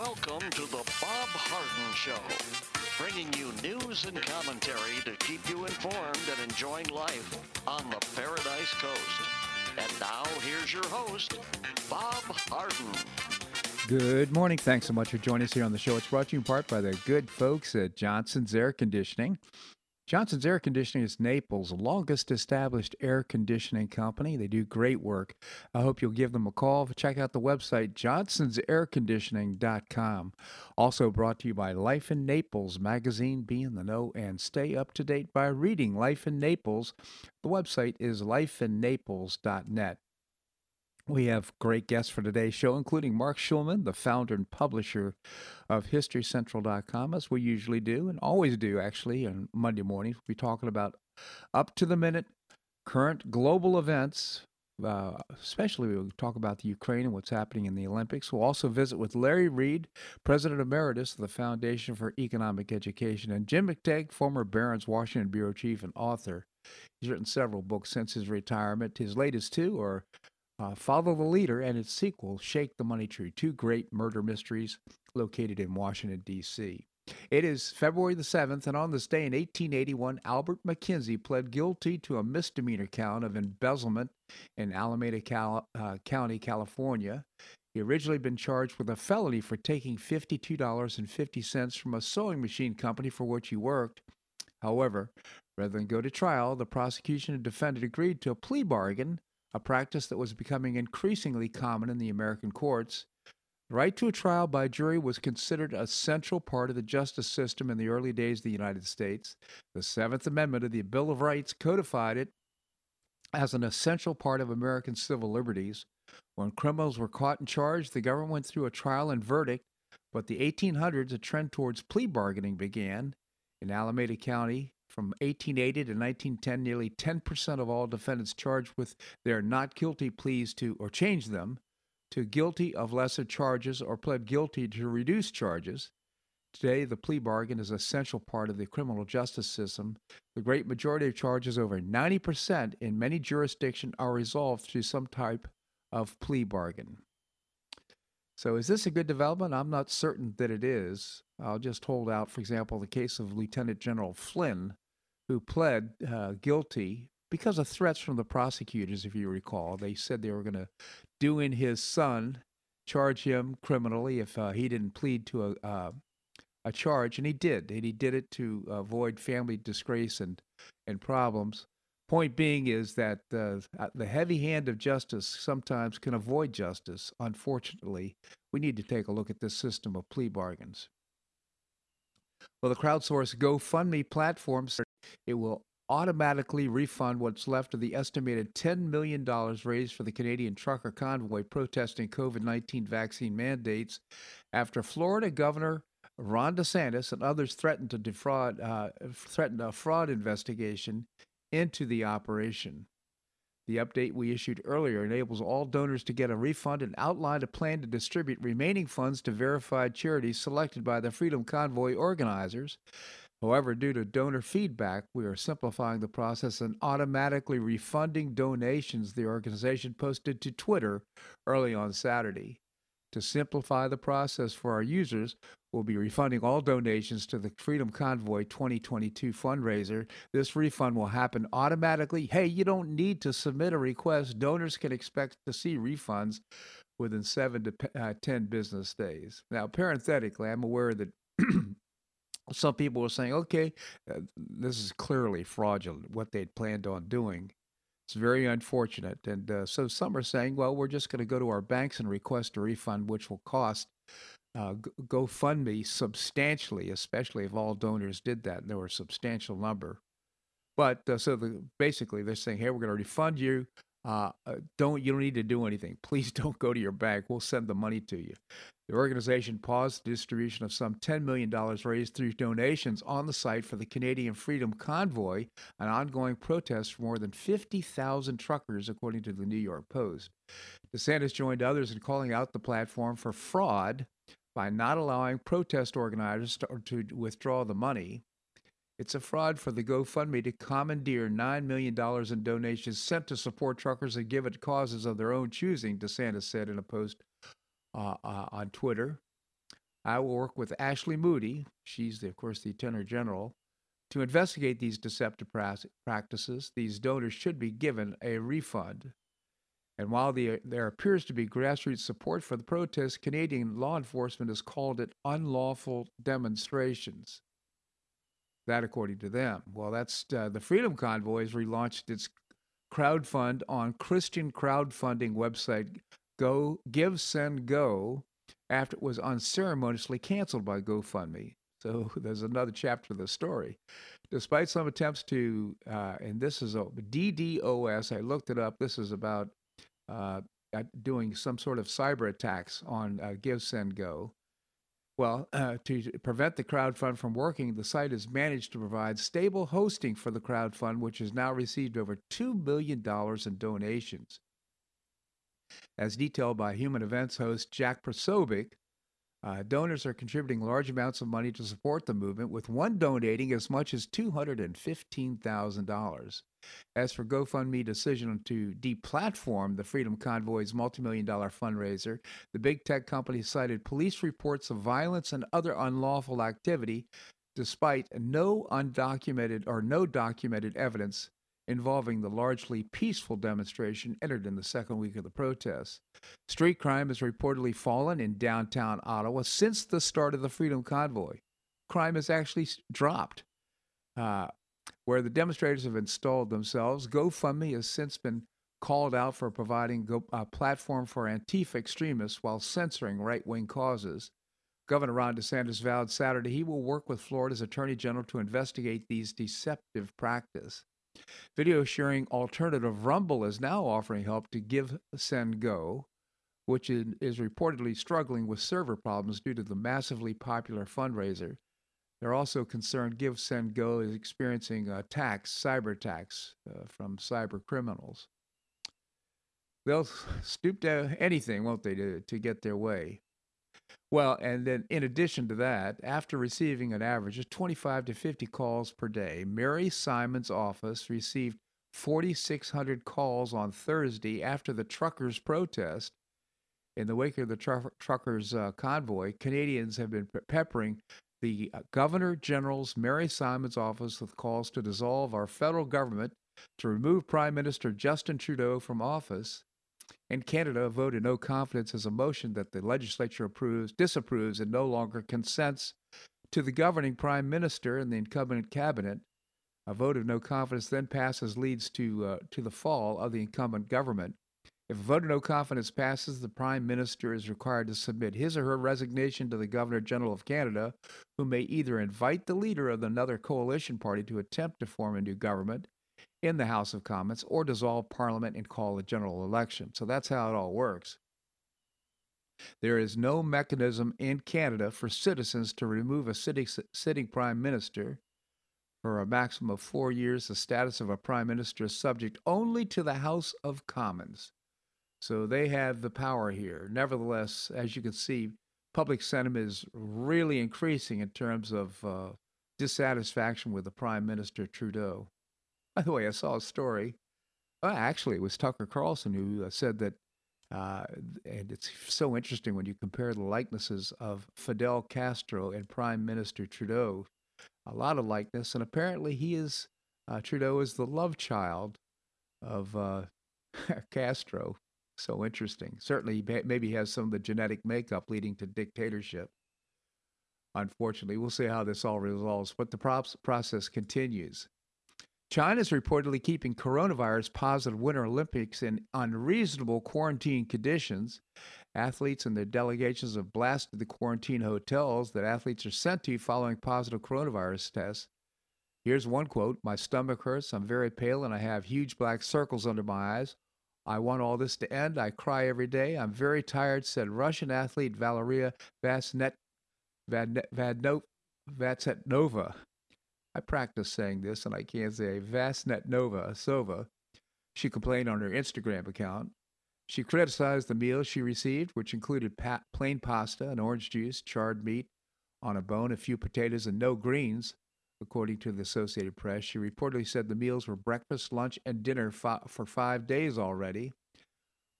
Welcome to the Bob Harden Show, bringing you news and commentary to keep you informed and enjoying life on the Paradise Coast. And now, here's your host, Bob Harden. Good morning. Thanks so much for joining us here on the show. It's brought to you in part by the good folks at Johnson's Air Conditioning. Johnson's Air Conditioning is Naples' longest established air conditioning company. They do great work. I hope you'll give them a call. Check out the website, johnsonsairconditioning.com. Also brought to you by Life in Naples magazine. Be in the know and stay up to date by reading Life in Naples. The website is lifeinnaples.net. We have great guests for today's show, including Marc Schulman, the founder and publisher of HistoryCentral.com, as we usually do and always do, actually, on Monday mornings. We'll be talking about up to the minute current global events. Uh, especially, we'll talk about the Ukraine and what's happening in the Olympics. We'll also visit with Larry Reed, President Emeritus of the Foundation for Economic Education, and Jim McTague, former Barron's Washington Bureau Chief and author. He's written several books since his retirement. His latest two are uh, Follow the Leader and its sequel, Shake the Money Tree, two great murder mysteries located in Washington, D.C. It is February the 7th, and on this day in 1881, Albert McKenzie pled guilty to a misdemeanor count of embezzlement in Alameda Cal- uh, County, California. He originally been charged with a felony for taking $52.50 from a sewing machine company for which he worked. However, rather than go to trial, the prosecution and defendant agreed to a plea bargain a practice that was becoming increasingly common in the American courts. The right to a trial by jury was considered a central part of the justice system in the early days of the United States. The Seventh Amendment of the Bill of Rights codified it as an essential part of American civil liberties. When criminals were caught and charged, the government went through a trial and verdict, but the 1800s, a trend towards plea bargaining began. In Alameda County, from 1880 to 1910, nearly 10% of all defendants charged with their not guilty pleas to, or changed them to guilty of lesser charges or pled guilty to reduced charges. Today, the plea bargain is an essential part of the criminal justice system. The great majority of charges, over 90% in many jurisdictions, are resolved through some type of plea bargain. So, is this a good development? I'm not certain that it is. I'll just hold out, for example, the case of Lieutenant General Flynn, who pled uh, guilty because of threats from the prosecutors, if you recall. They said they were going to do in his son, charge him criminally if uh, he didn't plead to a, uh, a charge, and he did. And he did it to avoid family disgrace and, and problems. Point being is that uh, the heavy hand of justice sometimes can avoid justice. Unfortunately, we need to take a look at this system of plea bargains. Well, the crowdsourced GoFundMe platform it will automatically refund what's left of the estimated $10 million raised for the Canadian trucker convoy protesting COVID 19 vaccine mandates after Florida Governor Ron DeSantis and others threatened to defraud, uh, threatened a fraud investigation into the operation. The update we issued earlier enables all donors to get a refund and outlined a plan to distribute remaining funds to verified charities selected by the Freedom Convoy organizers. However, due to donor feedback, we are simplifying the process and automatically refunding donations the organization posted to Twitter early on Saturday. To simplify the process for our users, we'll be refunding all donations to the Freedom Convoy 2022 fundraiser. This refund will happen automatically. Hey, you don't need to submit a request. Donors can expect to see refunds within seven to uh, 10 business days. Now, parenthetically, I'm aware that some people were saying, okay, uh, this is clearly fraudulent, what they'd planned on doing. It's very unfortunate. And uh, so some are saying, well, we're just going to go to our banks and request a refund, which will cost uh, GoFundMe substantially, especially if all donors did that. And there were a substantial number. But uh, so the, basically, they're saying, hey, we're going to refund you. Uh, uh, don't you don't need to do anything. Please don't go to your bank. We'll send the money to you. The organization paused the distribution of some $10 million raised through donations on the site for the Canadian Freedom Convoy, an ongoing protest for more than 50,000 truckers, according to the New York Post. DeSantis joined others in calling out the platform for fraud by not allowing protest organizers to, to withdraw the money. It's a fraud for the GoFundMe to commandeer $9 million in donations sent to support truckers and give it causes of their own choosing, DeSantis said in a post uh, uh, on Twitter. I will work with Ashley Moody, she's, the, of course, the Attorney General, to investigate these deceptive practices. These donors should be given a refund. And while the, there appears to be grassroots support for the protest, Canadian law enforcement has called it unlawful demonstrations. That, according to them. Well, that's uh, the Freedom Convoy has relaunched its crowdfund on Christian crowdfunding website Go Give Send Go after it was unceremoniously canceled by GoFundMe. So there's another chapter of the story. Despite some attempts to, uh, and this is a DDoS, I looked it up. This is about uh, doing some sort of cyber attacks on uh, Give Send Go. Well, uh, to prevent the crowdfund from working, the site has managed to provide stable hosting for the crowdfund, which has now received over $2 billion in donations. As detailed by Human Events host Jack Posobiec, uh, donors are contributing large amounts of money to support the movement, with one donating as much as $215,000. As for GoFundMe decision to deplatform the Freedom Convoy's multimillion dollar fundraiser, the big tech company cited police reports of violence and other unlawful activity, despite no undocumented or no documented evidence involving the largely peaceful demonstration entered in the second week of the protests. Street crime has reportedly fallen in downtown Ottawa since the start of the Freedom Convoy. Crime has actually dropped. Uh, where the demonstrators have installed themselves, GoFundMe has since been called out for providing a platform for Antifa extremists while censoring right wing causes. Governor Ron DeSantis vowed Saturday he will work with Florida's Attorney General to investigate these deceptive practices. Video sharing alternative Rumble is now offering help to Give Send Go, which is reportedly struggling with server problems due to the massively popular fundraiser. They're also concerned Give Send Go is experiencing attacks, cyber attacks uh, from cyber criminals. They'll stoop to anything, won't they, to, to get their way? Well, and then in addition to that, after receiving an average of 25 to 50 calls per day, Mary Simon's office received 4,600 calls on Thursday after the truckers' protest. In the wake of the tr- truckers' uh, convoy, Canadians have been pe- peppering the uh, Governor General's Mary Simon's office with calls to dissolve our federal government, to remove Prime Minister Justin Trudeau from office, and Canada vote voted no confidence as a motion that the legislature approves, disapproves, and no longer consents to the governing prime minister and the incumbent cabinet. A vote of no confidence then passes, leads to uh, to the fall of the incumbent government. If a vote of no confidence passes, the prime minister is required to submit his or her resignation to the governor general of Canada, who may either invite the leader of another coalition party to attempt to form a new government in the House of Commons or dissolve Parliament and call a general election. So that's how it all works. There is no mechanism in Canada for citizens to remove a sitting, sitting prime minister for a maximum of four years. The status of a prime minister is subject only to the House of Commons. So they have the power here. Nevertheless, as you can see, public sentiment is really increasing in terms of uh, dissatisfaction with the Prime Minister Trudeau. By the way, I saw a story. Well, actually, it was Tucker Carlson who uh, said that, uh, and it's so interesting when you compare the likenesses of Fidel Castro and Prime Minister Trudeau. A lot of likeness, and apparently he is uh, Trudeau is the love child of uh, Castro. So interesting. Certainly, maybe he has some of the genetic makeup leading to dictatorship. Unfortunately, we'll see how this all resolves, but the process continues. China is reportedly keeping coronavirus positive Winter Olympics in unreasonable quarantine conditions. Athletes and their delegations have blasted the quarantine hotels that athletes are sent to following positive coronavirus tests. Here's one quote My stomach hurts, I'm very pale, and I have huge black circles under my eyes. I want all this to end. I cry every day. I'm very tired, said Russian athlete Valeria Vasnet, Vadno, Vatsetnova. I practice saying this, and I can't say Vasnetnova Sova. She complained on her Instagram account. She criticized the meal she received, which included pa- plain pasta and orange juice, charred meat on a bone, a few potatoes, and no greens, according to the Associated Press. She reportedly said the meals were breakfast, lunch, and dinner fi- for five days already.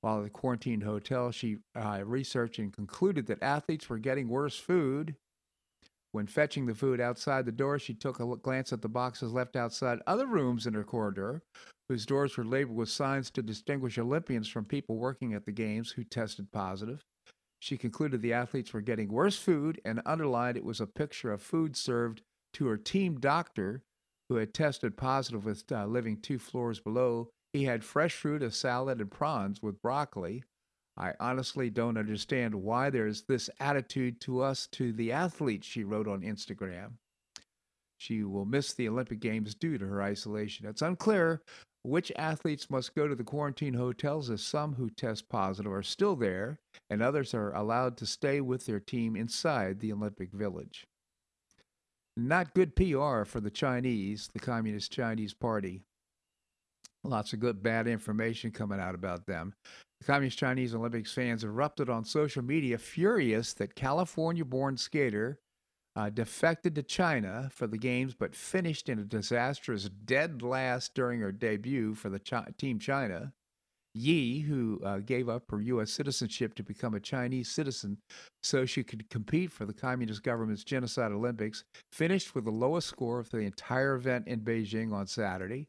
While at the quarantined hotel, she uh, researched and concluded that athletes were getting worse food. When fetching the food outside the door, she took a glance at the boxes left outside other rooms in her corridor, whose doors were labeled with signs to distinguish Olympians from people working at the games who tested positive. She concluded the athletes were getting worse food and underlined it was a picture of food served to her team doctor who had tested positive with uh, living two floors below. He had fresh fruit, a salad, and prawns with broccoli. I honestly don't understand why there's this attitude to us, to the athletes, she wrote on Instagram. She will miss the Olympic Games due to her isolation. It's unclear which athletes must go to the quarantine hotels as some who test positive are still there and others are allowed to stay with their team inside the Olympic Village. Not good PR for the Chinese, the Communist Chinese Party. Lots of good, bad information coming out about them. Communist Chinese Olympics fans erupted on social media, furious that California born skater uh, defected to China for the games, but finished in a disastrous dead last during her debut for the Chi- Team China. Yi, who uh, gave up her U.S. citizenship to become a Chinese citizen so she could compete for the Communist government's Genocide Olympics, finished with the lowest score for the entire event in Beijing on Saturday.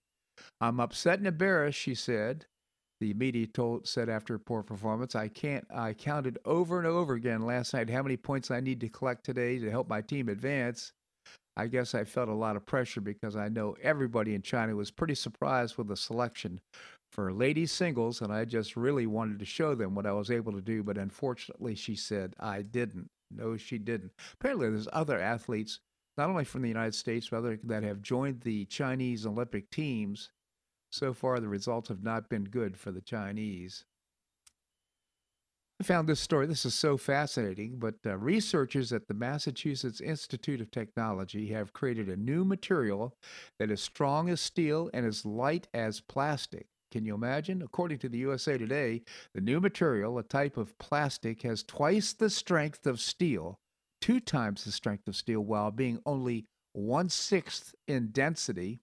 I'm upset and embarrassed, she said. The media told said after a poor performance, I can't. I counted over and over again last night how many points I need to collect today to help my team advance. I guess I felt a lot of pressure because I know everybody in China was pretty surprised with the selection for ladies singles, and I just really wanted to show them what I was able to do. But unfortunately, she said I didn't. No, she didn't. Apparently, there's other athletes, not only from the United States, but other that have joined the Chinese Olympic teams so far, the results have not been good for the Chinese. I found this story. This is so fascinating, but uh, researchers at the Massachusetts Institute of Technology have created a new material that is strong as steel and as light as plastic. Can you imagine? According to the USA Today, the new material, a type of plastic, has twice the strength of steel, two times the strength of steel, while being only one sixth in density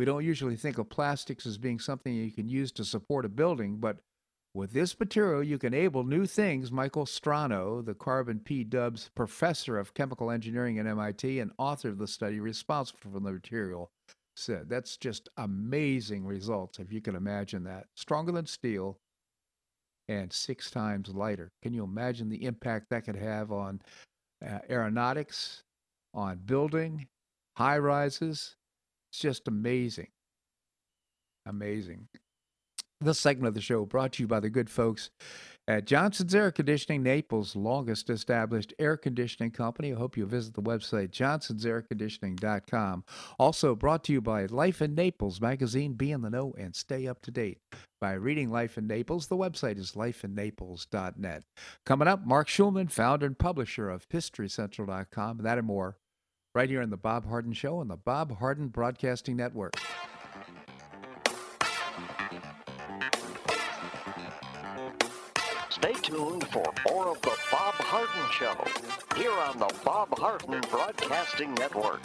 we don't usually think of plastics as being something you can use to support a building, but with this material, you can enable new things. Michael Strano, the Carbon P. Dubbs professor of chemical engineering at MIT and author of the study responsible for the material, said that's just amazing results, if you can imagine that. Stronger than steel and six times lighter. Can you imagine the impact that could have on uh, aeronautics, on building, high rises, it's just amazing. Amazing. This segment of the show brought to you by the good folks at Johnson's Air Conditioning, Naples' longest established air conditioning company. I hope you visit the website johnsonsairconditioning.com. Also brought to you by Life in Naples magazine. Be in the know and stay up to date by reading Life in Naples. The website is lifeinnaples.net. Coming up, Marc Schulman, founder and publisher of HistoryCentral.com. That and more right here on The Bob Harden Show on the Bob Harden Broadcasting Network. Stay tuned for more of The Bob Harden Show here on the Bob Harden Broadcasting Network.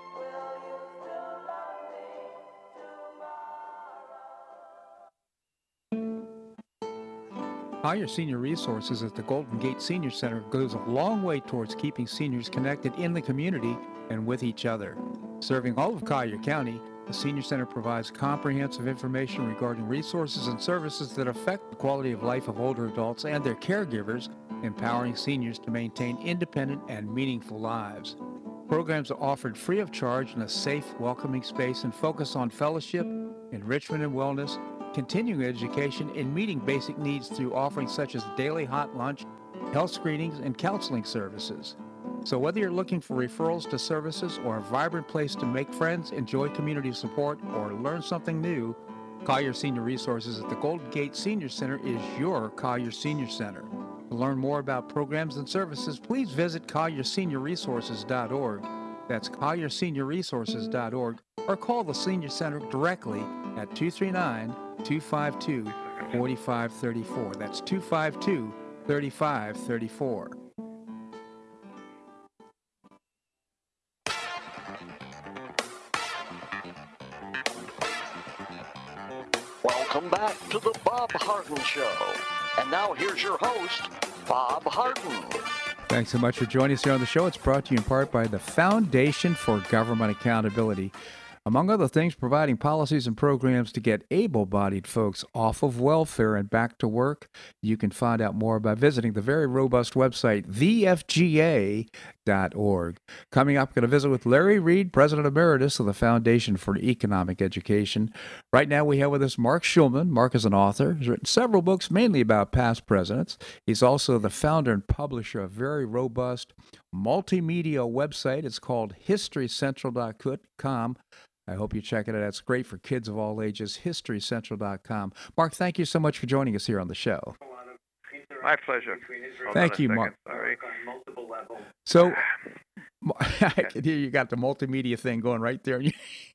Higher Senior Resources at the Golden Gate Senior Center goes a long way towards keeping seniors connected in the community and with each other. Serving all of Collier County, The Senior Center provides comprehensive information regarding resources and services that affect the quality of life of older adults and their caregivers, empowering seniors to maintain independent and meaningful lives. Programs are offered free of charge in a safe, welcoming space and focus on fellowship, enrichment and wellness, continuing education, and meeting basic needs through offerings such as daily hot lunch, health screenings, and counseling services. So, whether you're looking for referrals to services or a vibrant place to make friends, enjoy community support, or learn something new, Collier Senior Resources at the Golden Gate Senior Center is your Collier Senior Center. To learn more about programs and services, please visit collierseniorresources.org. That's collierseniorresources.org or call the Senior Center directly at 239 252 4534. That's 252 3534. Welcome back to the Bob Harden Show. And now here's your host, Bob Harden. Thanks so much for joining us here on the show. It's brought to you in part by the Foundation for Government Accountability among other things, providing policies and programs to get able bodied folks off of welfare and back to work. You can find out more by visiting the very robust website, thefga.org. Coming up, going to visit with Larry Reed, President Emeritus of the Foundation for Economic Education. Right now, we have with us Marc Schulman. Marc is an author, He's written several books, mainly about past presidents. He's also the founder and publisher of very robust multimedia website. It's called historycentral.com. I hope you check it out. It's great for kids of all ages. HistoryCentral.com. Marc, thank you so much for joining us here on the show. My pleasure. Hold thank you, Marc. Sorry. So, I can hear you got the multimedia thing going right there.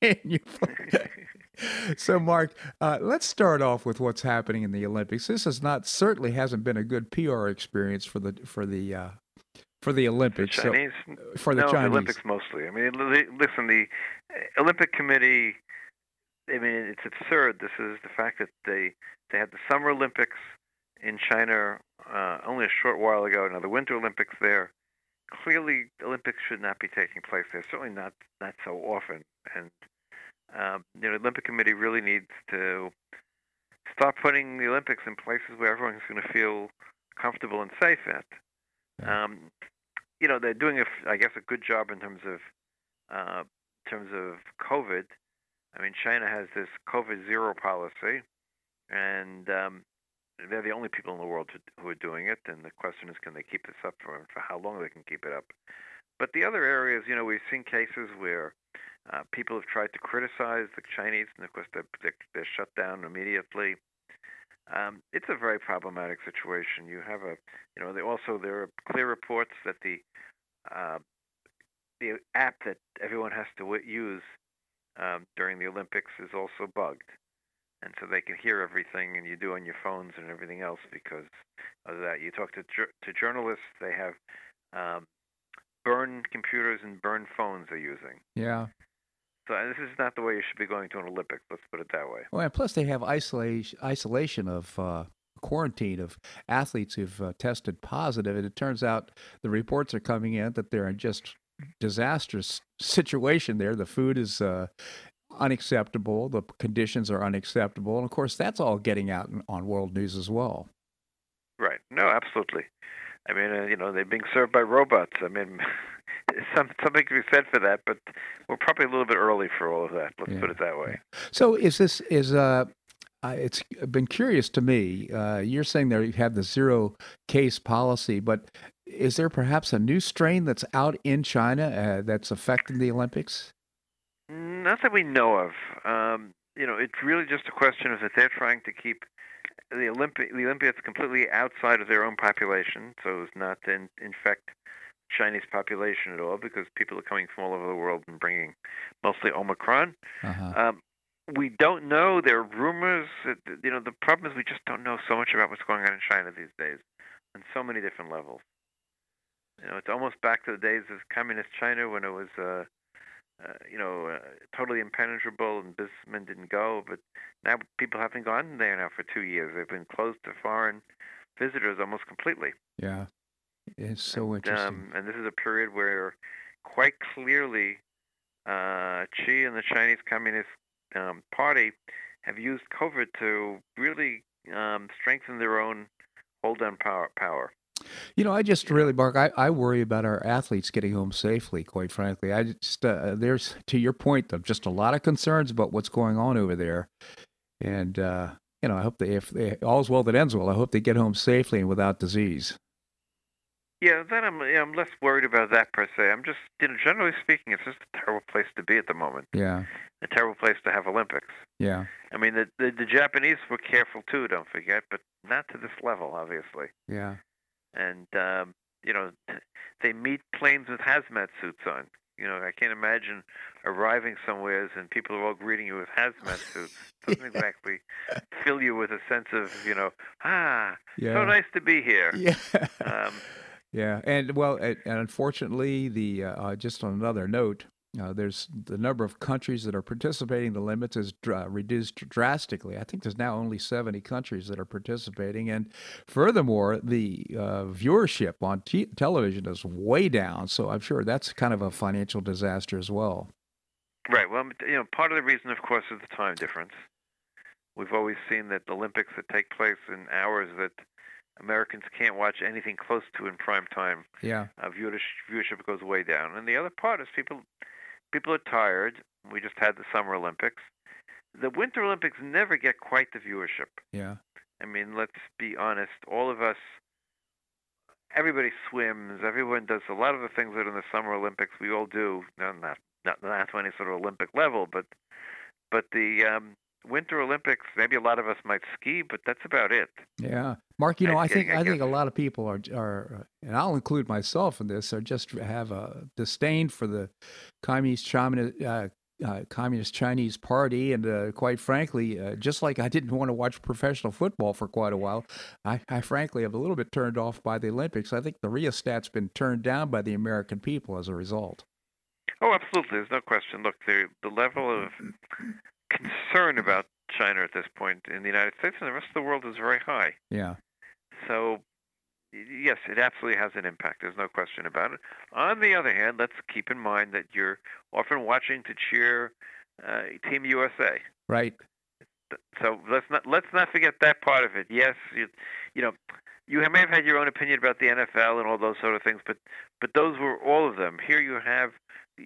so, Marc, uh, let's start off with what's happening in the Olympics. This has not certainly hasn't been a good PR experience for the for the uh, for the Olympics. The Chinese, so, for the no, Chinese. The Olympics mostly. I mean, listen, the uh, Olympic Committee. I mean, it's absurd. This is the fact that they they had the Summer Olympics in China uh, only a short while ago. Now the Winter Olympics there. Clearly, Olympics should not be taking place there. Certainly not not so often. And um, you know, the Olympic Committee really needs to stop putting the Olympics in places where everyone's going to feel comfortable and safe at. Um, you know, they're doing, a, I guess, a good job in terms of uh, in terms of COVID. I mean, China has this COVID zero policy, and um, they're the only people in the world who are doing it. And the question is, can they keep this up for for how long they can keep it up? But the other areas, you know, we've seen cases where uh, people have tried to criticize the Chinese, and of course they're, they're, they're shut down immediately. Um, it's a very problematic situation. You have a, you know, they also there are clear reports that the uh, the app that everyone has to use um, during the Olympics is also bugged, and so they can hear everything and you do on your phones and everything else because of that. You talk to to journalists; they have um, burn computers and burn phones they're using. Yeah. So this is not the way you should be going to an Olympics. Let's put it that way. Well, and plus they have isolation isolation of uh, quarantine of athletes who've uh, tested positive, and it turns out the reports are coming in that they're in just disastrous situation there. The food is uh, unacceptable. The conditions are unacceptable, and of course that's all getting out on world news as well. Right. No, absolutely. I mean, uh, you know, they're being served by robots. I mean, some, something to be said for that, but we're probably a little bit early for all of that. Let's yeah. put it that way. So, is this is uh, it's been curious to me. Uh, you're saying there you have the zero case policy, but is there perhaps a new strain that's out in China uh, that's affecting the Olympics? Not that we know of. Um, you know, it's really just a question of that they're trying to keep the Olympic the Olympiads completely outside of their own population, so as not to in, infect Chinese population at all, because people are coming from all over the world and bringing mostly Omicron. Uh-huh. Um, we don't know. There are rumors. That, you know, the problem is we just don't know so much about what's going on in China these days, on so many different levels. You know, it's almost back to the days of communist China when it was uh, uh, you know, uh, totally impenetrable and businessmen didn't go. But now people haven't gone there now for two years. They've been closed to foreign visitors almost completely. Yeah, it's so and, interesting. Um, and this is a period where quite clearly uh, Xi and the Chinese Communist um, Party have used COVID to really um, strengthen their own hold on power. power. You know, I just really, Marc, I, I worry about our athletes getting home safely, quite frankly. I just, uh, there's, to your point, though, just a lot of concerns about what's going on over there. And, uh, you know, I hope they, if they, all's well that ends well, I hope they get home safely and without disease. Yeah, then I'm yeah, I'm less worried about that per se. I'm just, you know, generally speaking, it's just a terrible place to be at the moment. Yeah. A terrible place to have Olympics. Yeah. I mean, the the, the Japanese were careful too, don't forget, but not to this level, obviously. Yeah. And um, you know, they meet planes with hazmat suits on. You know, I can't imagine arriving somewhere and people are all greeting you with hazmat suits. Doesn't yeah. exactly fill you with a sense of, you know, ah, yeah. so nice to be here. Yeah. Um, yeah, and well, and unfortunately, the uh, uh, just on another note, uh, there's the number of countries that are participating. The limits is uh, reduced drastically. I think there's now only 70 countries that are participating, and furthermore, the uh, viewership on t- television is way down. So I'm sure that's kind of a financial disaster as well. Right. Well, you know, part of the reason, of course, is the time difference. We've always seen that the Olympics that take place in hours that Americans can't watch anything close to in prime time. Yeah. Uh, viewership, viewership goes way down. And the other part is people people are tired. We just had the Summer Olympics. The Winter Olympics never get quite the viewership. Yeah. I mean, let's be honest. All of us, everybody swims. Everyone does a lot of the things that in the Summer Olympics we all do. No, not not not to any sort of Olympic level, but but the um, Winter Olympics, maybe a lot of us might ski, but that's about it. Yeah, Marc. You know, I think I, I think a lot of people are are, and I'll include myself in this, are just have a disdain for the communist Chinese. Uh, uh, communist Chinese party, and uh, quite frankly, uh, just like I didn't want to watch professional football for quite a while, I, I frankly am a little bit turned off by the Olympics. I think the rheostat's been turned down by the American people as a result. Oh, absolutely. There's no question. Look, the the level of concern about China at this point in the United States and the rest of the world is very high. Yeah. So, yes, it absolutely has an impact. There's no question about it. On the other hand, let's keep in mind that you're often watching to cheer uh, Team USA. Right. So let's not let's not forget that part of it. Yes, you, you know, you may have had your own opinion about the NFL and all those sort of things, but but those were all of them. Here you have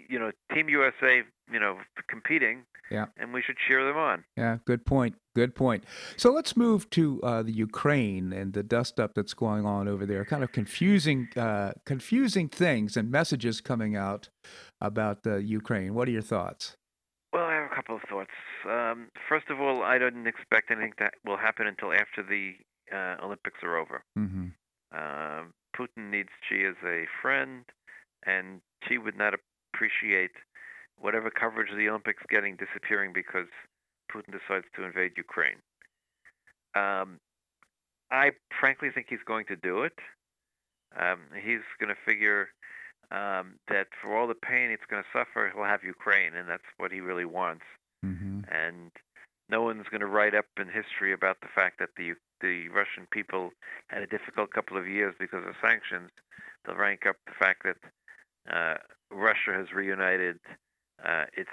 you know, Team USA, you know, competing. Yeah. And we should cheer them on. Yeah, good point. Good point. So let's move to uh, the Ukraine and the dust up that's going on over there. Kind of confusing, uh, confusing things and messages coming out about uh, Ukraine. What are your thoughts? Well, I have a couple of thoughts. Um, first of all, I don't expect anything that will happen until after the uh, Olympics are over. Mm-hmm. Um, Putin needs Xi as a friend, and Xi would not appreciate whatever coverage the Olympics getting disappearing because Putin decides to invade Ukraine. Um, I frankly think he's going to do it. Um, he's going to figure um, that for all the pain it's going to suffer, he'll have Ukraine, and that's what he really wants. Mm-hmm. And no one's going to write up in history about the fact that the the Russian people had a difficult couple of years because of sanctions. They'll rank up the fact that uh, Russia has reunited uh, its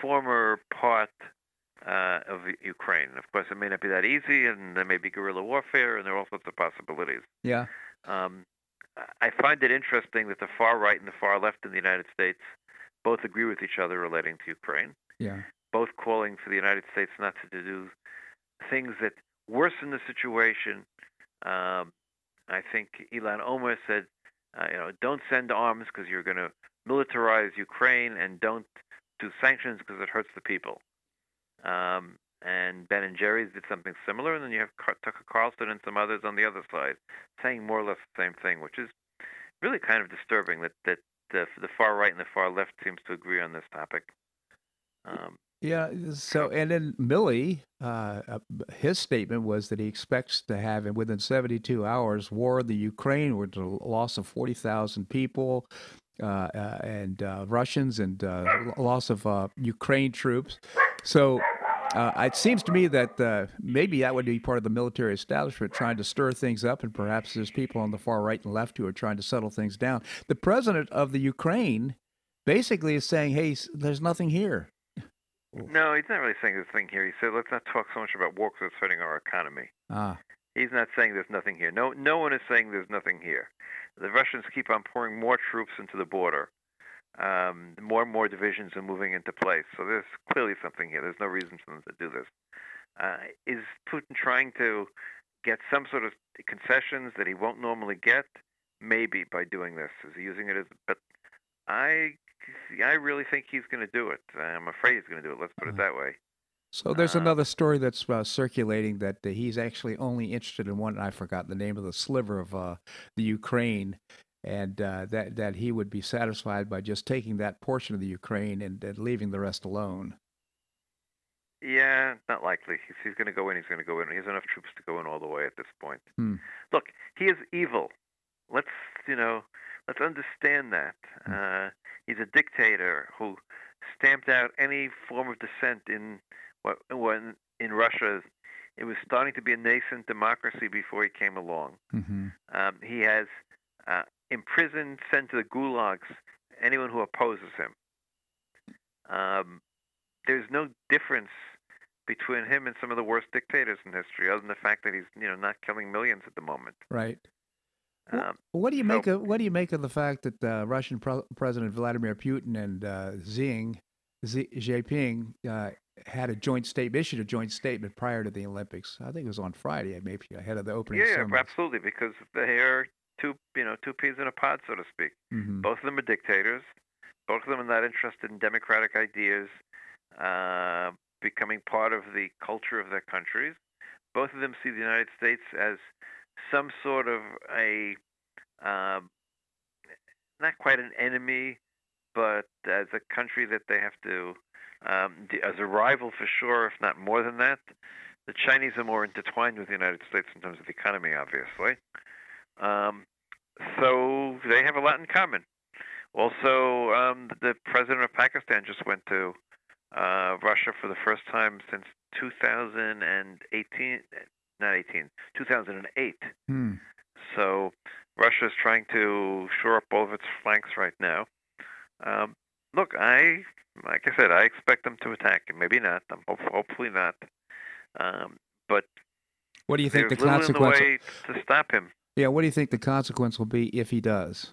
former part uh, of Ukraine. Of course, it may not be that easy, and there may be guerrilla warfare, and there are all sorts of possibilities. Yeah. Um, I find it interesting that the far right and the far left in the United States both agree with each other relating to Ukraine. Yeah. Both calling for the United States not to do things that worsen the situation. Um, I think Ilhan Omar said, uh, you know, don't send arms because you're going to militarize Ukraine and don't do sanctions because it hurts the people. Um, and Ben and Jerry's did something similar, and then you have Tucker Carlson and some others on the other side saying more or less the same thing, which is really kind of disturbing that that the, the far right and the far left seems to agree on this topic. Um, yeah. So, and then Milley, uh, uh his statement was that he expects to have, within 72 hours, war in the Ukraine with a loss of 40,000 people, Uh, uh, and uh, Russians and uh, loss of Ukraine troops. So it seems to me that maybe that would be part of the military establishment trying to stir things up, and perhaps there's people on the far right and left who are trying to settle things down. The president of the Ukraine basically is saying, "Hey, there's nothing here." No, he's not really saying this thing here. He said, let's not talk so much about war because it's hurting our economy. Ah, He's not saying there's nothing here. No, no one is saying there's nothing here. The Russians keep on pouring more troops into the border. Um, more and more divisions are moving into place. So there's clearly something here. There's no reason for them to do this. Uh, is Putin trying to get some sort of concessions that he won't normally get? Maybe by doing this. Is he using it as? But I, I really think he's going to do it. I'm afraid he's going to do it. Let's put it Mhm. that way. So there's Uh, another story that's uh, circulating that uh, he's actually only interested in one. And I forgot the name of the sliver of uh, the Ukraine, and uh, that that he would be satisfied by just taking that portion of the Ukraine and, and leaving the rest alone. Yeah, not likely. He's, he's going to go in. He's going to go in. He has enough troops to go in all the way at this point. Hmm. Look, he is evil. Let's you know, let's understand that. Hmm. Uh, he's a dictator who stamped out any form of dissent in when in Russia. It was starting to be a nascent democracy before he came along. hmm Um, he has uh, imprisoned, sent to the gulags anyone who opposes him. Um, there's no difference between him and some of the worst dictators in history, other than the fact that he's you know not killing millions at the moment. Right. Um, What do you so- make of what do you make of the fact that uh, Russian Pro- President Vladimir Putin and uh, Xi, Xi Jinping uh, had a joint statement, issued a joint statement prior to the Olympics? I think it was on Friday, maybe ahead of the opening yeah, absolutely, because they are two you know two peas in a pod, so to speak. hmm Both of them are dictators. Both of them are not interested in democratic ideas uh, becoming part of the culture of their countries. Both of them see the United States as some sort of a um, not quite an enemy, but as a country that they have to um, d- as a rival for sure, if not more than that. The Chinese are more intertwined with the United States in terms of the economy, obviously. Um, so they have a lot in common. Also, um, the president of Pakistan just went to uh, Russia for the first time since 2018, not 18, 2008. Hmm. So Russia is trying to shore up all of its flanks right now. Um, look, I, like I said, I expect them to attack. Him. Maybe not. I'm hope, hopefully not. Um, but What do you think the the consequence? way to stop him. Yeah, what do you think the consequence will be if he does?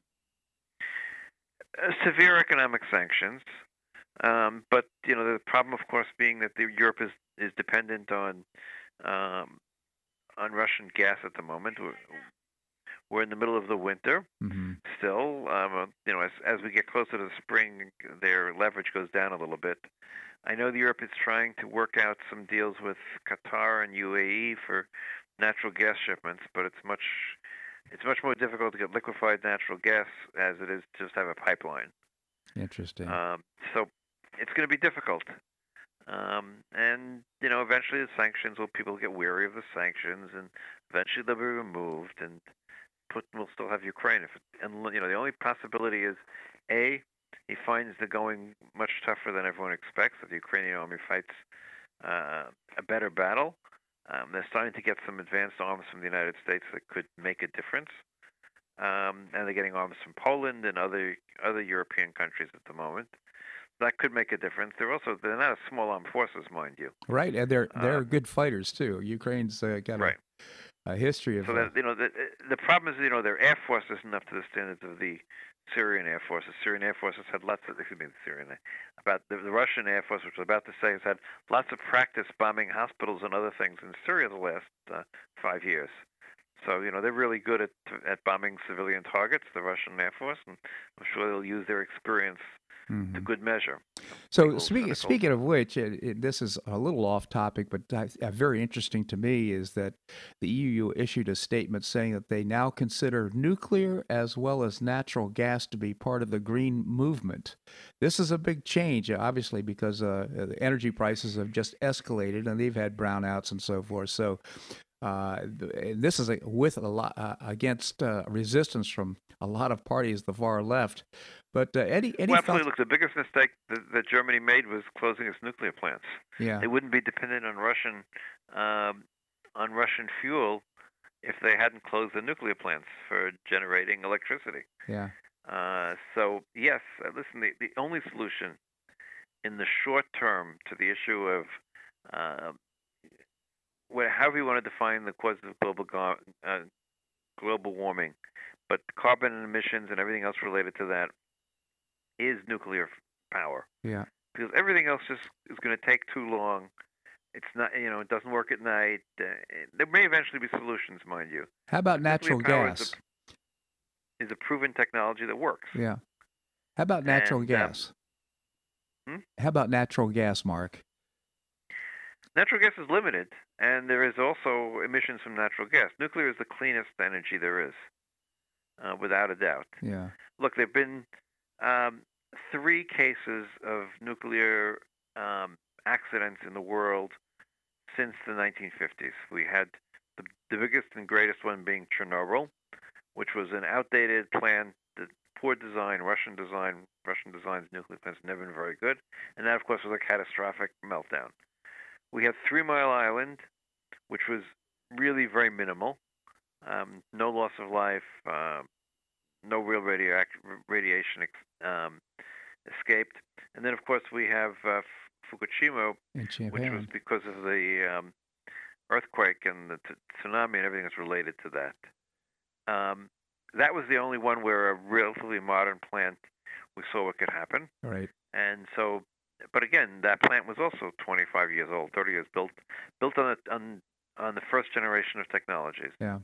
uh, severe economic sanctions. Um, but you know the problem, of course, being that the, Europe is is dependent on um, on Russian gas at the moment. We're, in the middle of the winter hmm still. Um, uh, you know, as as we get closer to the spring, their leverage goes down a little bit. I know the Europe is trying to work out some deals with Qatar and UAE for natural gas shipments, but it's much it's much more difficult to get liquefied natural gas as it is to just have a pipeline. Interesting. Um, so it's going to be difficult. Um, and you know, eventually the sanctions will people get weary of the sanctions, and eventually they'll be removed, and Putin will still have Ukraine. If and you know, the only possibility is a he finds the going much tougher than everyone expects. That the Ukrainian army fights uh, a better battle. Um, they're starting to get some advanced arms from the United States that could make a difference. Um, and they're getting arms from Poland and other other European countries at the moment. That could make a difference. They're also they're not small armed forces, mind you. right, and they're they're uh, good fighters too. Ukraine's uh, got Right. a, a history of. So that you know the the problem is you know their air force isn't up to the standards of the Syrian air force. The Syrian air force has had lots of excuse me the Syrian about the, the Russian air force, which was about to say, has had lots of practice bombing hospitals and other things in Syria the last uh, five years. So you know they're really good at at bombing civilian targets, the Russian air force, and I'm sure they'll use their experience mhm. to good measure. So speaking speaking of which, it, it, this is a little off topic, but uh, uh, very interesting to me is that the EU issued a statement saying that they now consider nuclear as well as natural gas to be part of the green movement. This is a big change, uh, obviously, because uh, the energy prices have just escalated and they've had brownouts and so forth. So. Uh, this is a, with a lot uh, against uh, resistance from a lot of parties, the far left. But uh, any any well, thoughts? absolutely. Look, the biggest mistake that, that Germany made was closing its nuclear plants. Yeah. They wouldn't be dependent on Russian um, on Russian fuel if they hadn't closed the nuclear plants for generating electricity. Yeah. Uh, so yes, uh, listen. The, the only solution in the short term to the issue of uh, however you want to define the causes of global uh, global warming, but carbon emissions and everything else related to that is nuclear power. Yeah. Because everything else just is going to take too long. It's not, you know, it doesn't work at night. Uh, there may eventually be solutions, mind you. How about natural gas? Is a, is a, proven technology that works. Yeah. How about natural and, gas? Um, hmm? How about natural gas, Mark? Natural gas is limited, and there is also emissions from natural gas. Nuclear is the cleanest energy there is, uh, without a doubt. Yeah. Look, there have been um, three cases of nuclear um, accidents in the world since the 1950s. We had the, the biggest and greatest one being Chernobyl, which was an outdated plant, poor design, Russian design. Russian design's nuclear plants never been very good, and that, of course, was a catastrophic meltdown. We had Three Mile Island, which was really very minimal. Um, no loss of life, uh, no real radioact- radiation um, escaped. And then, of course, we have uh, Fukushima, which was because of the um, earthquake and the t- tsunami and everything that's related to that. Um, that was the only one where a relatively modern plant we saw what could happen. Right. And so but again, that plant was also 25 years old, 30 years built, built on a, on on the first generation of technologies. Yeah.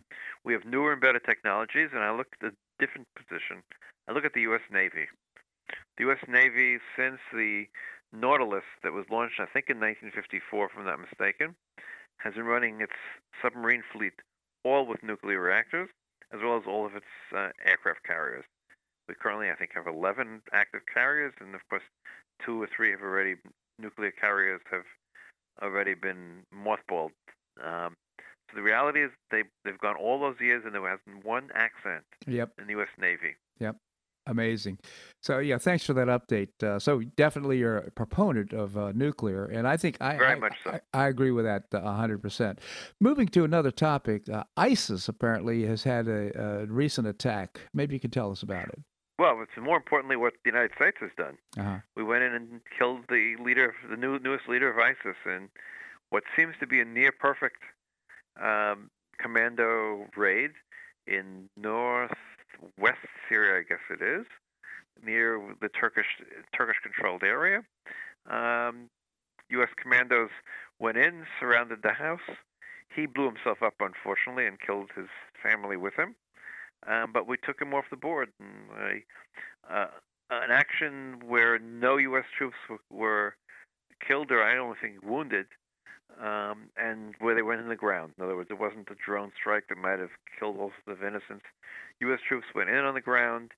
We have newer and better technologies, and I look at a different position. I look at the U.S. Navy. The U.S. Navy, since the Nautilus that was launched, I think in 1954, if I'm not mistaken, has been running its submarine fleet all with nuclear reactors, as well as all of its uh, aircraft carriers. We currently, I think, have 11 active carriers, and of course, two or three have already nuclear carriers have already been mothballed. Um, so the reality is they they've gone all those years and there hasn't one accident yep. in the U.S. Navy. Yep. Amazing. So yeah, thanks for that update. Uh, so definitely you're a proponent of uh, nuclear, and I think I very I, much so. I, I, agree with that hundred percent. Moving to another topic, uh, ISIS apparently has had a, a, recent attack. Maybe you can tell us about it. Well, it's more importantly what the United States has done. Uh-huh. We went in and killed the leader, the new newest leader of ISIS, in what seems to be a near perfect um, commando raid in northwest Syria, I guess it is, near the Turkish Turkish controlled area. Um, U.S. commandos went in, surrounded the house. He blew himself up, unfortunately, and killed his family with him. Um, but we took him off the board. And, uh, an action where no U.S. troops were killed or I don't think wounded, um, and where they went in the ground. In other words, it wasn't a drone strike that might have killed all sorts of innocents. U.S. troops went in on the ground,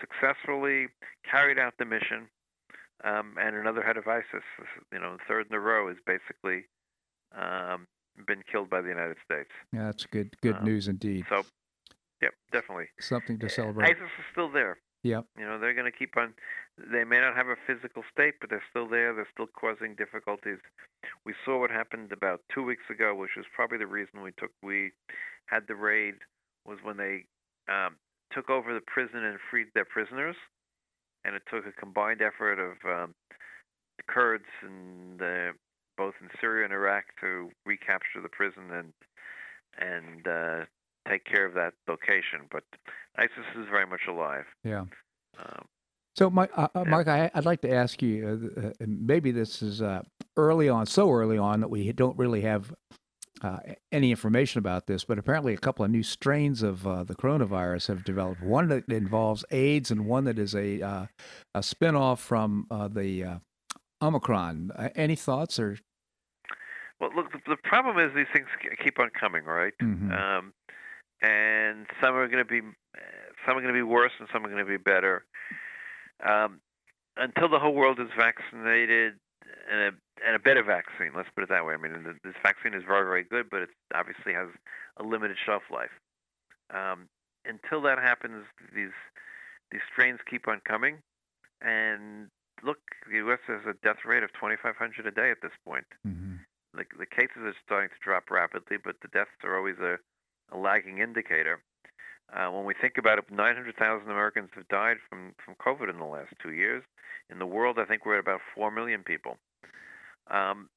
successfully carried out the mission, um, and another head of ISIS, you know, third in a row, is basically um, been killed by the United States. Yeah, that's good. Good um, news indeed. So Yep, definitely. Something to celebrate. ISIS is still there. Yep. You know, they're going to keep on. They may not have a physical state, but they're still there. They're still causing difficulties. We saw what happened about two weeks ago, which was probably the reason we took we had the raid was when they um, took over the prison and freed their prisoners, and it took a combined effort of um, the Kurds and the, both in Syria and Iraq to recapture the prison and and uh, take care of that location. But ISIS is very much alive. Yeah. Um, so, Mike, uh, uh Mark, I, would like to ask you. Uh, uh maybe this is uh, early on, so early on that we don't really have uh, any information about this. But apparently, a couple of new strains of the coronavirus have developed. One that involves AIDS, and one that is a a spinoff from the Omicron. any thoughts or? Well, look, the problem is these things keep on coming, right? Mm-hmm. Um, and some are going to be some are going to be worse and some are going to be better. Um, until the whole world is vaccinated and a, and a better vaccine, let's put it that way. I mean, this vaccine is very very good, but it obviously has a limited shelf life. Um, until that happens, these these strains keep on coming, and look, the U.S. has a death rate of 2,500 a day at this point. Mm-hmm. The, the cases are starting to drop rapidly, but the deaths are always a a lagging indicator. Uh, when we think about it, 900,000 Americans have died from, from COVID in the last two years. In the world, I think we're at about 4 million people. Um,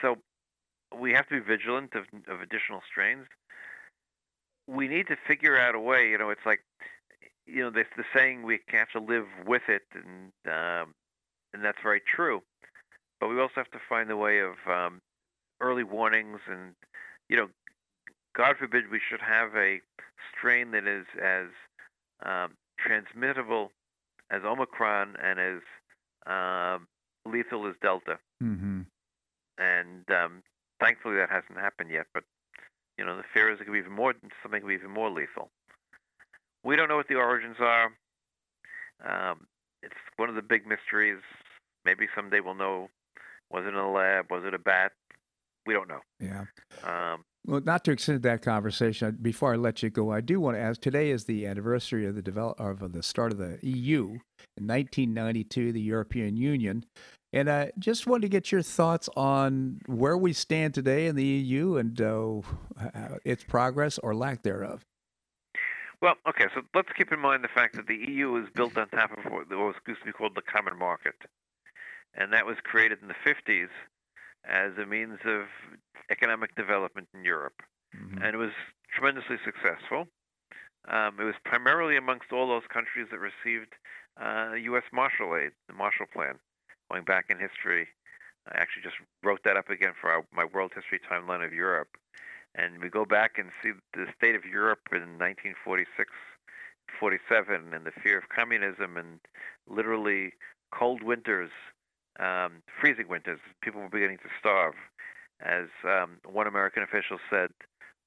so we have to be vigilant of, of additional strains. We need to figure out a way. You know, it's like, you know, there's the saying we have to live with it, and um, and that's very true. But we also have to find a way of um, early warnings, and you know, God forbid we should have a strain that is as um, transmittable as Omicron and as um, lethal as Delta. Mm-hmm. And um, thankfully, that hasn't happened yet. But you know, the fear is it could be even more something could be even more lethal. We don't know what the origins are. Um, it's one of the big mysteries. Maybe someday we'll know. Was it in a lab? Was it a bat? We don't know. Yeah. Um, Well, not to extend that conversation, before I let you go, I do want to ask. Today is the anniversary of the develop of the start of the EU in 1992, the European Union, and I just wanted to get your thoughts on where we stand today in the EU and uh, its progress or lack thereof. Well, okay, so let's keep in mind the fact that the EU is built on top of what was used to be called the common market. And that was created in the 50s as a means of economic development in Europe. Mm-hmm. And it was tremendously successful. Um, it was primarily amongst all those countries that received uh, U.S. Marshall aid, the Marshall Plan, going back in history. I actually just wrote that up again for our, my World History Timeline of Europe and we go back and see the state of Europe in 1946, 47, and the fear of communism, and literally cold winters, um, freezing winters. People were beginning to starve. As um, one American official said,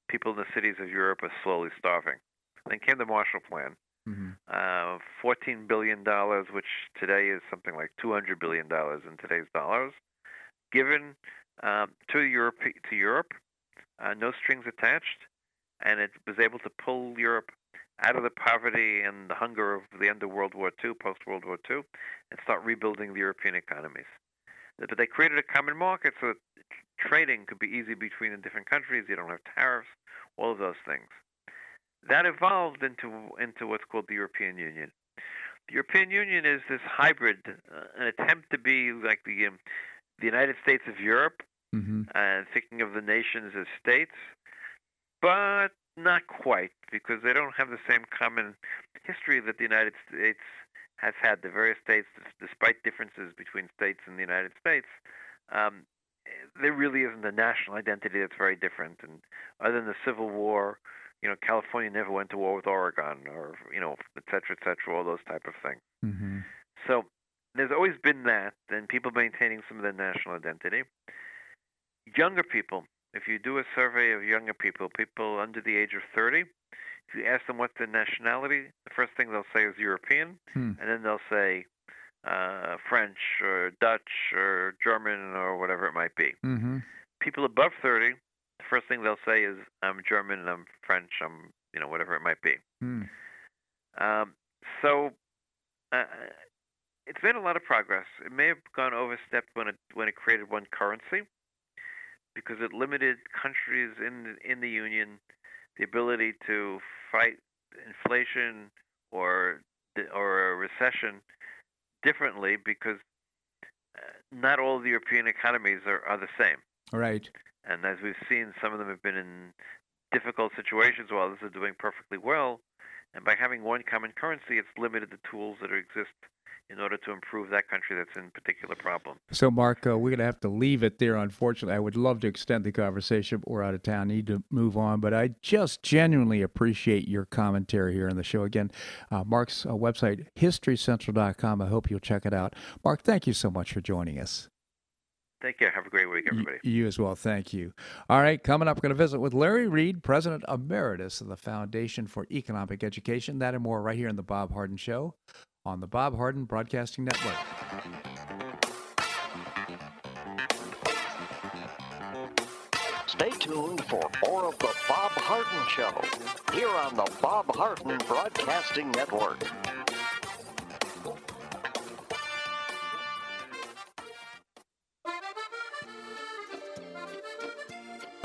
people in the cities of Europe are slowly starving. Then came the Marshall Plan, mm-hmm. uh, $14 billion, which today is something like $200 billion in today's dollars, given um, to Europe. To Europe uh, no strings attached, and it was able to pull Europe out of the poverty and the hunger of the end of World War II, post World War II, and start rebuilding the European economies. But they created a common market so that trading could be easy between the different countries. You don't have tariffs, all of those things. That evolved into into what's called the European Union. The European Union is this hybrid, uh, an attempt to be like the um, the United States of Europe, mm-hmm. and thinking of the nations as states, but not quite because they don't have the same common history that the United States has had. The various states, despite differences between states in the United States, um, there really isn't a national identity that's very different. And other than the Civil War, you know, California never went to war with Oregon, or you know, et cetera, et cetera, all those type of things. Mm-hmm. So there's always been that, and people maintaining some of their national identity younger people, if you do a survey of younger people, people under the age of 30, if you ask them what their nationality, the first thing they'll say is European, hmm. and then they'll say uh, French or Dutch or German or whatever it might be. Mm-hmm. People above 30, the first thing they'll say is I'm German, I'm French, I'm you know whatever it might be. Hmm. Um, so uh, it's made a lot of progress. It may have gone overstepped when it when it created one currency because it limited countries in in the union the ability to fight inflation or or a recession differently because uh, not all the European economies are, are the same. Right. And as we've seen, some of them have been in difficult situations while others are doing perfectly well. And by having one common currency, it's limited the tools that exist in order to improve that country that's in particular problem. So, Mark, uh, we're going to have to leave it there, unfortunately. I would love to extend the conversation, but we're out of town, need to move on. But I just genuinely appreciate your commentary here on the show. Again, uh, Mark's uh, website, historycentral.com. I hope you'll check it out. Mark, thank you so much for joining us. Thank you. Have a great week, everybody. You, you as well. Thank you. All right, coming up, we're going to visit with Larry Reed, President Emeritus of the Foundation for Economic Education. That and more right here on The Bob Harden Show on the Bob Harden Broadcasting Network. Stay tuned for more of the Bob Harden Show here on the Bob Harden Broadcasting Network.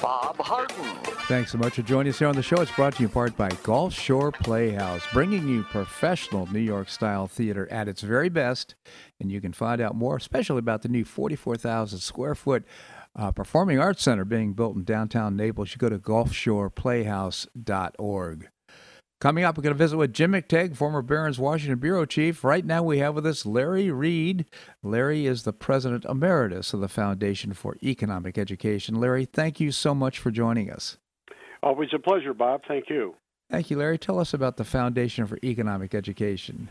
Bob Harden. Thanks so much for joining us here on the show. It's brought to you in part by Gulf Shore Playhouse, bringing you professional New York style theater at its very best. And you can find out more, especially about the new 44,000 square foot uh, performing arts center being built in downtown Naples. You go to gulfshoreplayhouse.org. Coming up, we're going to visit with Jim McTague, former Barron's Washington Bureau Chief. Right now, we have with us Larry Reed. Larry is the President Emeritus of the Foundation for Economic Education. Larry, thank you so much for joining us. Always a pleasure, Bob. Thank you. Thank you, Larry. Tell us about the Foundation for Economic Education.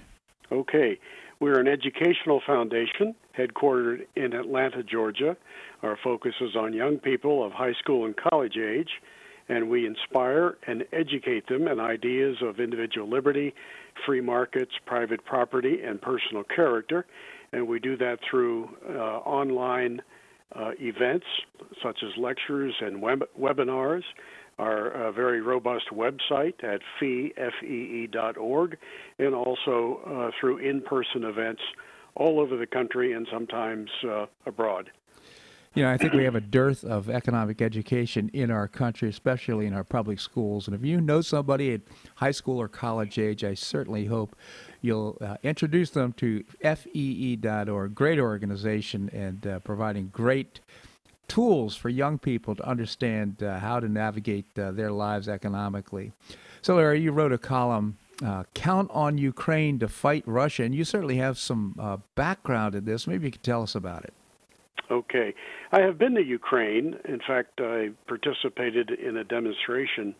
Okay. We're an educational foundation headquartered in Atlanta, Georgia. Our focus is on young people of high school and college age and we inspire and educate them in ideas of individual liberty, free markets, private property, and personal character. And we do that through uh, online uh, events such as lectures and web- webinars, our uh, very robust website at fee.org, and also uh, through in person events all over the country and sometimes uh, abroad. You know, I think we have a dearth of economic education in our country, especially in our public schools. And if you know somebody at high school or college age, I certainly hope you'll uh, introduce them to FEE.org, great organization and uh, providing great tools for young people to understand uh, how to navigate uh, their lives economically. So, Larry, you wrote a column. Uh, count on Ukraine to fight Russia, and you certainly have some uh, background in this. Maybe you could tell us about it. Okay. I have been to Ukraine. In fact, I participated in a demonstration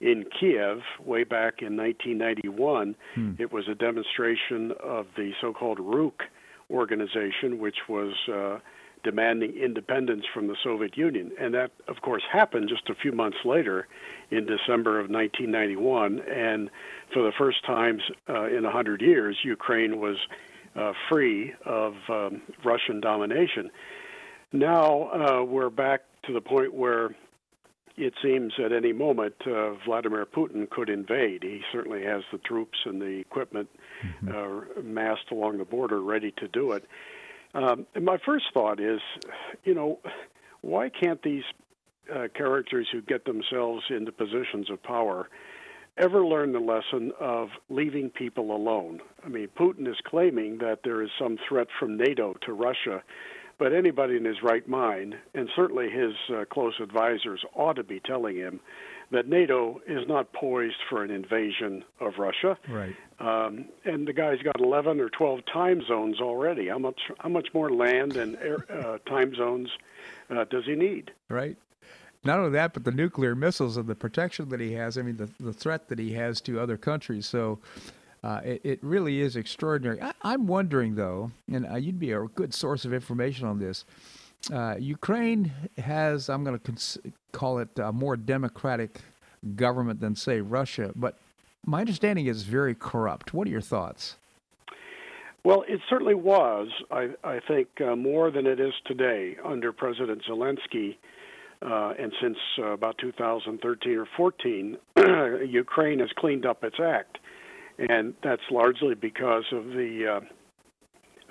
in Kiev way back in 1991. Hmm. It was a demonstration of the so called Rukh organization, which was uh, demanding independence from the Soviet Union. And that, of course, happened just a few months later in December of 1991. And for the first time uh, in 100 years, Ukraine was uh, free of um, Russian domination. Now uh, we're back to the point where it seems at any moment uh, Vladimir Putin could invade. He certainly has the troops and the equipment mm-hmm. uh, massed along the border ready to do it. Um, my first thought is, you know, why can't these uh, characters who get themselves into positions of power ever learn the lesson of leaving people alone? I mean, Putin is claiming that there is some threat from NATO to Russia but anybody in his right mind, and certainly his uh, close advisors, ought to be telling him that NATO is not poised for an invasion of Russia. Right. Um, and the guy's got 11 or 12 time zones already. How much how much more land and air, uh, time zones uh, does he need? Right. Not only that, but the nuclear missiles and the protection that he has. I mean, the the threat that he has to other countries. So Uh, it, it, really is extraordinary. I, am wondering, though, and uh, you'd be a good source of information on this. Uh, Ukraine has, I'm going to cons- call it a more democratic government than, say, Russia, but my understanding is very corrupt. What are your thoughts? Well, it certainly was, I, I think, uh, more than it is today under President Zelensky. Uh, and since uh, about 2013 or 14, Ukraine has cleaned up its act. And that's largely because of the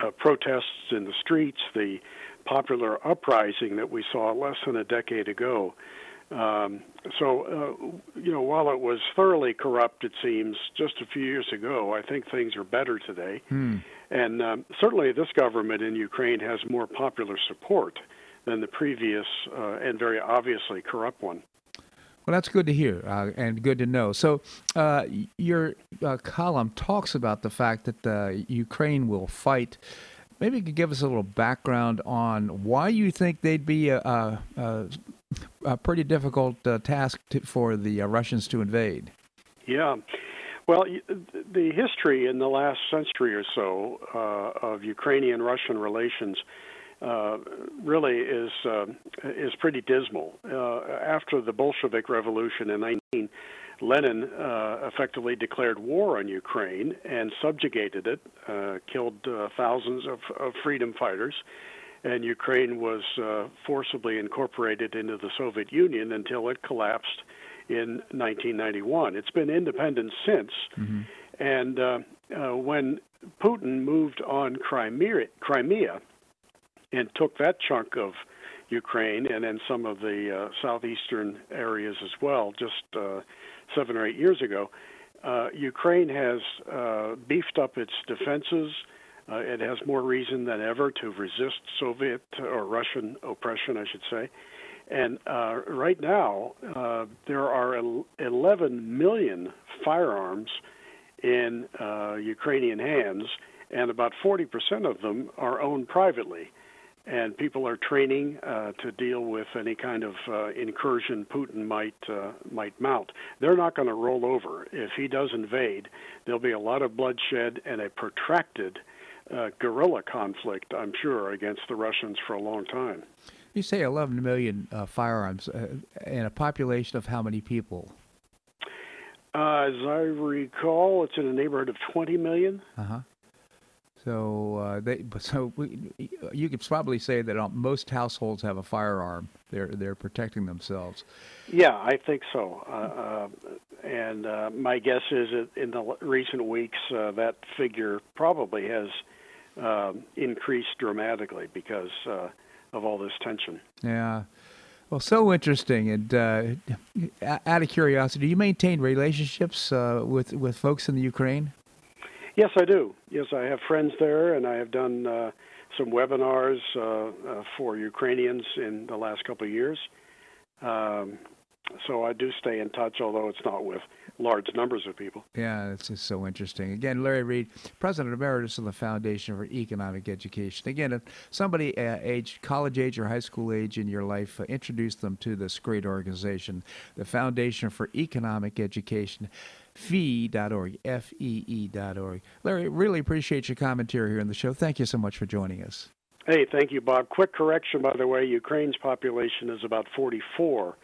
uh, uh, protests in the streets, the popular uprising that we saw less than a decade ago. Um, so, uh, you know, while it was thoroughly corrupt, it seems just a few years ago, I think things are better today. Hmm. And um, certainly, this government in Ukraine has more popular support than the previous uh, and very obviously corrupt one. Well, that's good to hear uh, and good to know. So, uh, your uh, column talks about the fact that uh, Ukraine will fight. Maybe you could give us a little background on why you think they'd be a, a, a, pretty difficult uh, task to, for the Russians to invade. Yeah. Well, the history in the last century or so uh, of Ukrainian Russian relations uh, really is uh, is pretty dismal. Uh, after the Bolshevik Revolution in 19, Lenin uh, effectively declared war on Ukraine and subjugated it, uh, killed thousands of, of, freedom fighters, and Ukraine was forcibly incorporated into the Soviet Union until it collapsed in 1991. It's been independent since. Mm-hmm. And uh, uh, when Putin moved on Crimea, Crimea and took that chunk of Ukraine and then some of the uh, southeastern areas as well, just uh, seven or eight years ago, uh, Ukraine has uh, beefed up its defenses. it has more reason than ever to resist Soviet or Russian oppression, I should say. And uh, right now, uh, there are 11 million firearms in uh, Ukrainian hands, and about 40% of them are owned privately. And people are training uh, to deal with any kind of uh, incursion Putin might uh, might mount. They're not going to roll over. If he does invade, there'll be a lot of bloodshed and a protracted guerrilla conflict, I'm sure, against the Russians for a long time. You say 11 million uh, firearms uh, in a population of how many people? Uh, as I recall, it's in the neighborhood of 20 million. Uh huh. So uh, they, so we, you could probably say that most households have a firearm. They're they're protecting themselves. Yeah, I think so. Uh, uh, and uh, my guess is that in the recent weeks, uh, that figure probably has um, increased dramatically because uh, of all this tension. Yeah. Well, so interesting. And uh, out of curiosity, do you maintain relationships uh, with with folks in the Ukraine? Yes, I do. Yes, I have friends there, and I have done uh, some webinars uh, uh, for Ukrainians in the last couple of years. Um, so I do stay in touch, although it's not with large numbers of people. Yeah, it's just so interesting. Again, Larry Reed, President Emeritus of the Foundation for Economic Education. Again, if somebody uh, age, college age or high school age in your life, uh, introduce them to this great organization, the Foundation for Economic Education. FEE.org, F-E-E.org. Larry, really appreciate your commentary here on the show. Thank you so much for joining us. Hey, thank you, Bob. Quick correction, by the way. Ukraine's population is about 44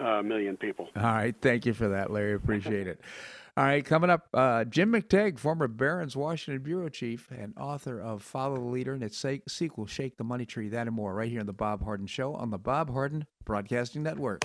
uh, million people. All right. Thank you for that, Larry. Appreciate it. All right, coming up, uh, Jim McTague, former Barron's Washington bureau chief and author of Follow the Leader and its sequel, Shake the Money Tree, that and more, right here on the Bob Harden Show on the Bob Harden Broadcasting Network.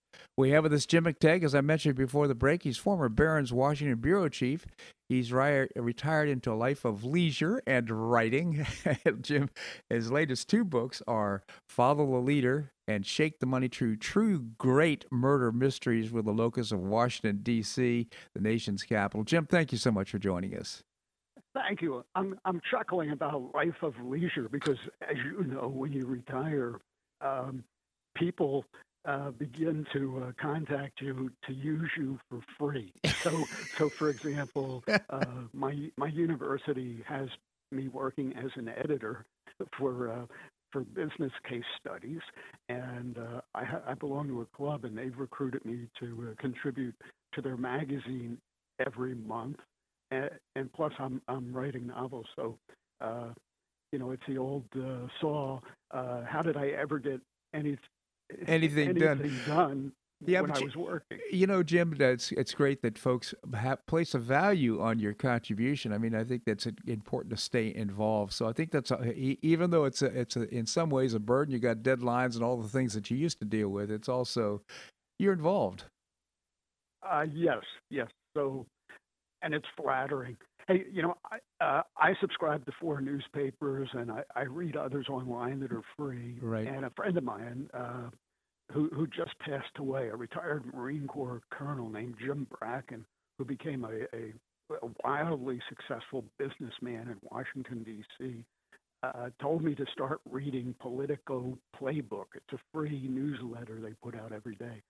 We have with us Jim McTague, as I mentioned before the break. He's former Barron's Washington bureau chief. He's ri- retired into a life of leisure and writing. Jim, his latest two books are Follow the Leader and Shake the Money Tree True Great Murder Mysteries with the locus of Washington, D.C., the nation's capital. Jim, thank you so much for joining us. Thank you. I'm I'm chuckling about a life of leisure because, as you know, when you retire, um, people uh, begin to uh, contact you to use you for free. So, so for example, uh, my my university has me working as an editor for uh, for business case studies, and uh, I, ha- I belong to a club, and they've recruited me to uh, contribute to their magazine every month, and, and plus I'm I'm writing novels, so. you know, it's the old saw. how did I ever get any anything, anything done. done yeah, when I was working. You know, Jim, that's it's great that folks have, place a value on your contribution. I mean, I think that's important to stay involved. So I think that's a, even though it's a, it's a, in some ways a burden. You got deadlines and all the things that you used to deal with. It's also you're involved. Uh, yes, yes. So, and it's flattering. Hey, you know, I, uh, I subscribe to four newspapers and I, I read others online that are free. Right. And a friend of mine uh, who, who just passed away, a retired Marine Corps colonel named Jim Bracken, who became a, a, a wildly successful businessman in Washington, D.C., uh, told me to start reading Politico Playbook. It's a free newsletter they put out every day.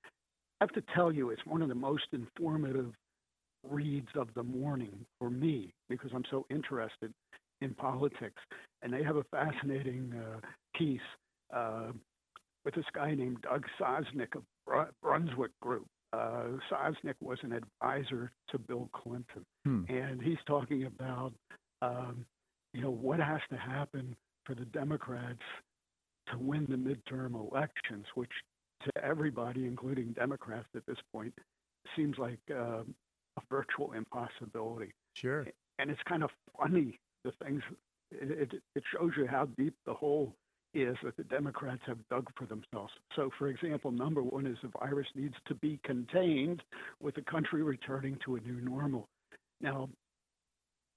I have to tell you, it's one of the most informative reads of the morning for me because I'm so interested in politics. And they have a fascinating uh, piece uh, with this guy named Doug Sosnik of Br- Brunswick Group. Uh, Sosnik was an advisor to Bill Clinton, hmm. and he's talking about um, you know what has to happen for the Democrats to win the midterm elections, which to everybody, including Democrats at this point, seems like uh, a virtual impossibility. Sure. And it's kind of funny the things. It, it, it shows you how deep the hole is that the Democrats have dug for themselves. So, for example, number one is the virus needs to be contained with the country returning to a new normal. Now,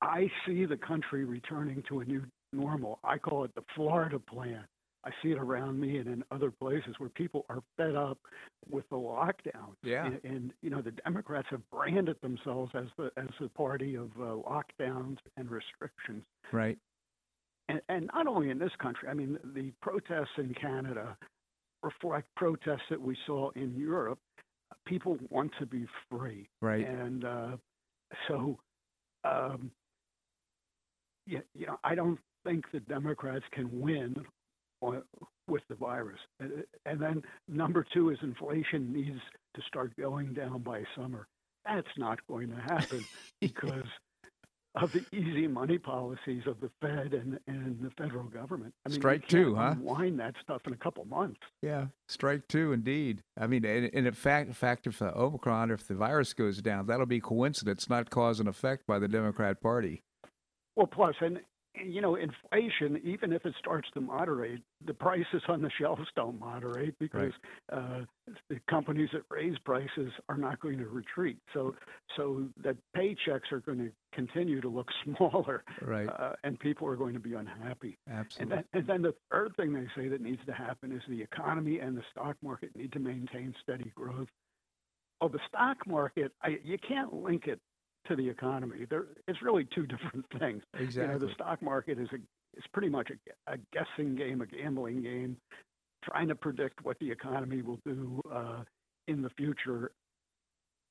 I see the country returning to a new normal. I call it the Florida plan. I see it around me and in other places where people are fed up with the lockdown. Yeah. And, and you know the Democrats have branded themselves as the as the party of uh, lockdowns and restrictions. Right. And, and not only in this country, I mean the protests in Canada reflect protests that we saw in Europe. People want to be free. Right. And uh, so, um, yeah, you know, I don't think the Democrats can win with the virus. And then number two is inflation needs to start going down by summer. That's not going to happen because of the easy money policies of the Fed and, and the federal government. I mean, strike two, huh? Unwind that stuff in a couple months. Yeah, strike two, indeed. I mean, and, and in fact, in fact, if the Omicron, if the virus goes down, that'll be coincidence, not cause and effect by the Democrat Party. Well, plus, and you know, inflation, even if it starts to moderate, the prices on the shelves don't moderate because right. uh, the companies that raise prices are not going to retreat. So, so that paychecks are going to continue to look smaller, right? Uh, and people are going to be unhappy. Absolutely. And then, and then the third thing they say that needs to happen is the economy and the stock market need to maintain steady growth. Oh, the stock market, I, you can't link it to the economy. There, it's really two different things. Exactly. You know, the stock market is a it's pretty much a, a guessing game, a gambling game, trying to predict what the economy will do uh, in the future,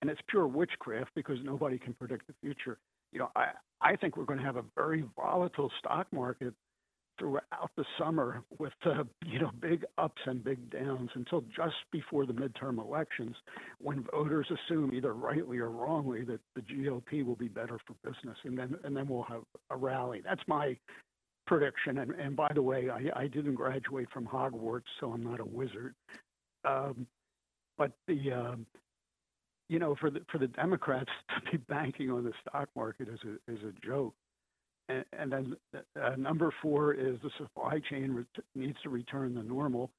and it's pure witchcraft because nobody can predict the future. You know, I I think we're going to have a very volatile stock market throughout the summer with uh, you know big ups and big downs until just before the midterm elections, when voters assume either rightly or wrongly that the GOP will be better for business, and then and then we'll have a rally. That's my prediction. And, and by the way, I, I didn't graduate from Hogwarts, so I'm not a wizard. Um, but the um, you know for the for the Democrats to be banking on the stock market is a is a joke. And, and then uh, number four is the supply chain ret- needs to return to normal.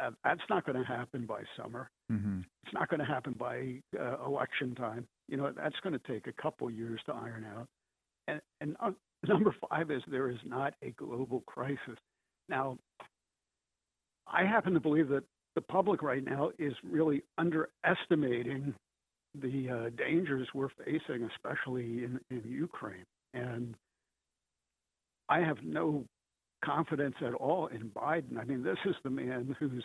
Uh, that's not going to happen by summer. Mm-hmm. It's not going to happen by uh, election time. You know, that's going to take a couple years to iron out. And, and uh, number five is there is not a global crisis. Now, I happen to believe that the public right now is really underestimating the uh, dangers we're facing, especially in, in Ukraine. And I have no confidence at all in Biden. I mean, this is the man whose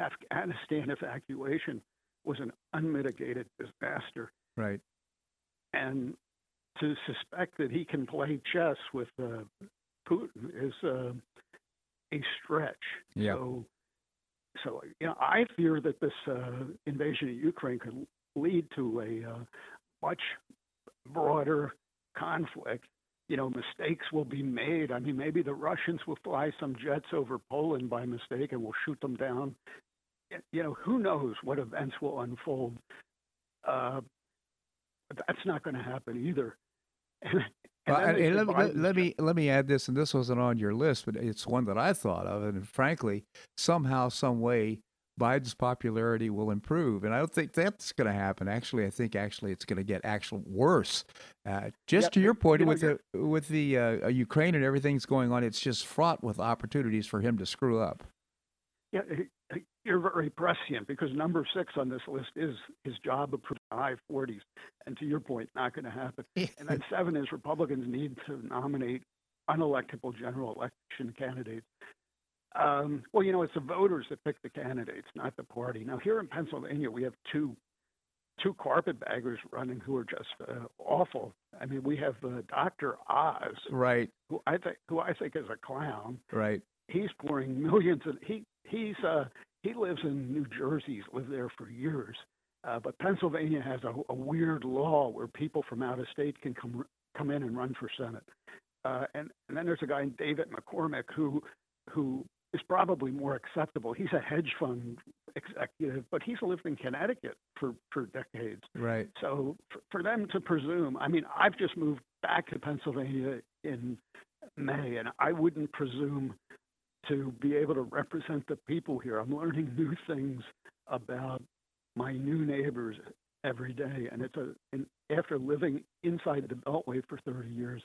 Afghanistan evacuation was an unmitigated disaster. Right. And to suspect that he can play chess with uh, Putin is uh, a stretch. Yeah. So, so you know, I fear that this uh, invasion of Ukraine could lead to a uh, much broader conflict you know, mistakes will be made. I mean, maybe the Russians will fly some jets over Poland by mistake and will shoot them down. You know, who knows what events will unfold. Uh, that's not going to happen either. and, well, and, and let, let, let, me let me add this, and this wasn't on your list, but it's one that I thought of, and frankly, somehow, some way, Biden's popularity will improve, and I don't think that's going to happen. Actually, I think actually it's going to get actually worse. Uh, just yep. to your point, you know, with the with the uh, Ukraine and everything's going on, it's just fraught with opportunities for him to screw up. Yeah, you're very prescient because number six on this list is his job approved high 40s, and to your point, not going to happen. and then seven is Republicans need to nominate unelectable general election candidates. Um, well, you know, it's the voters that pick the candidates, not the party. Now, here in Pennsylvania, we have two two carpetbaggers running who are just uh, awful. I mean, we have uh, Doctor Oz, right? Who I think who I think is a clown, right? He's pouring millions, and he he's uh, he lives in New Jersey. He's lived there for years, uh, but Pennsylvania has a, a weird law where people from out of state can come come in and run for senate. Uh, and and then there's a guy named David McCormick who who is probably more acceptable. He's a hedge fund executive, but he's lived in Connecticut for, for decades. Right. So for, for them to presume, I mean, I've just moved back to Pennsylvania in May, and I wouldn't presume to be able to represent the people here. I'm learning new things about my new neighbors every day, and it's a and after living inside the Beltway for 30 years,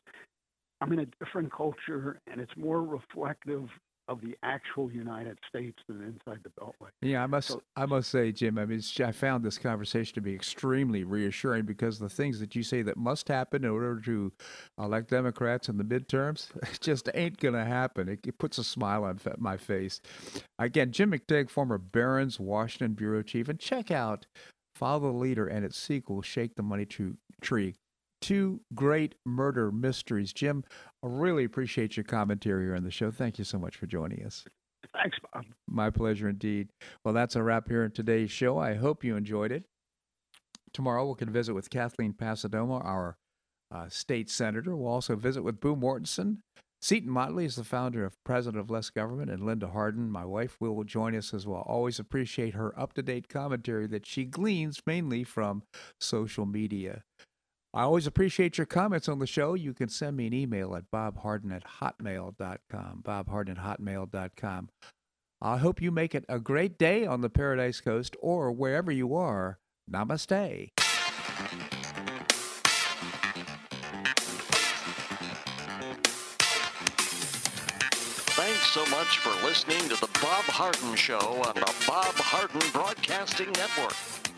I'm in a different culture, and it's more reflective of the actual United States than inside the Beltway. Yeah, I must so, I must say, Jim. I mean, I found this conversation to be extremely reassuring because the things that you say that must happen in order to elect Democrats in the midterms just ain't going to happen. It, it, puts a smile on my face. Again, Jim McTague, former Barron's Washington bureau chief, and check out Follow the Leader and its sequel, Shake the Money Tree two great murder mysteries. Jim, I really appreciate your commentary here on the show. Thank you so much for joining us. Thanks, Bob. My pleasure indeed. Well, that's a wrap here in today's show. I hope you enjoyed it. Tomorrow we can visit with Kathleen Passidomo, our uh, state senator. We'll also visit with Boo Mortenson. Seton Motley is the founder of President of Less Government, and Linda Harden, my wife, will join us as well. Always appreciate her up to date commentary that she gleans mainly from social media. I always appreciate your comments on the show. You can send me an email at bobharden at hotmail.com. Bobharden at hotmail.com. I hope you make it a great day on the Paradise Coast or wherever you are. Namaste. Thanks so much for listening to the Bob Harden Show on the Bob Harden Broadcasting Network.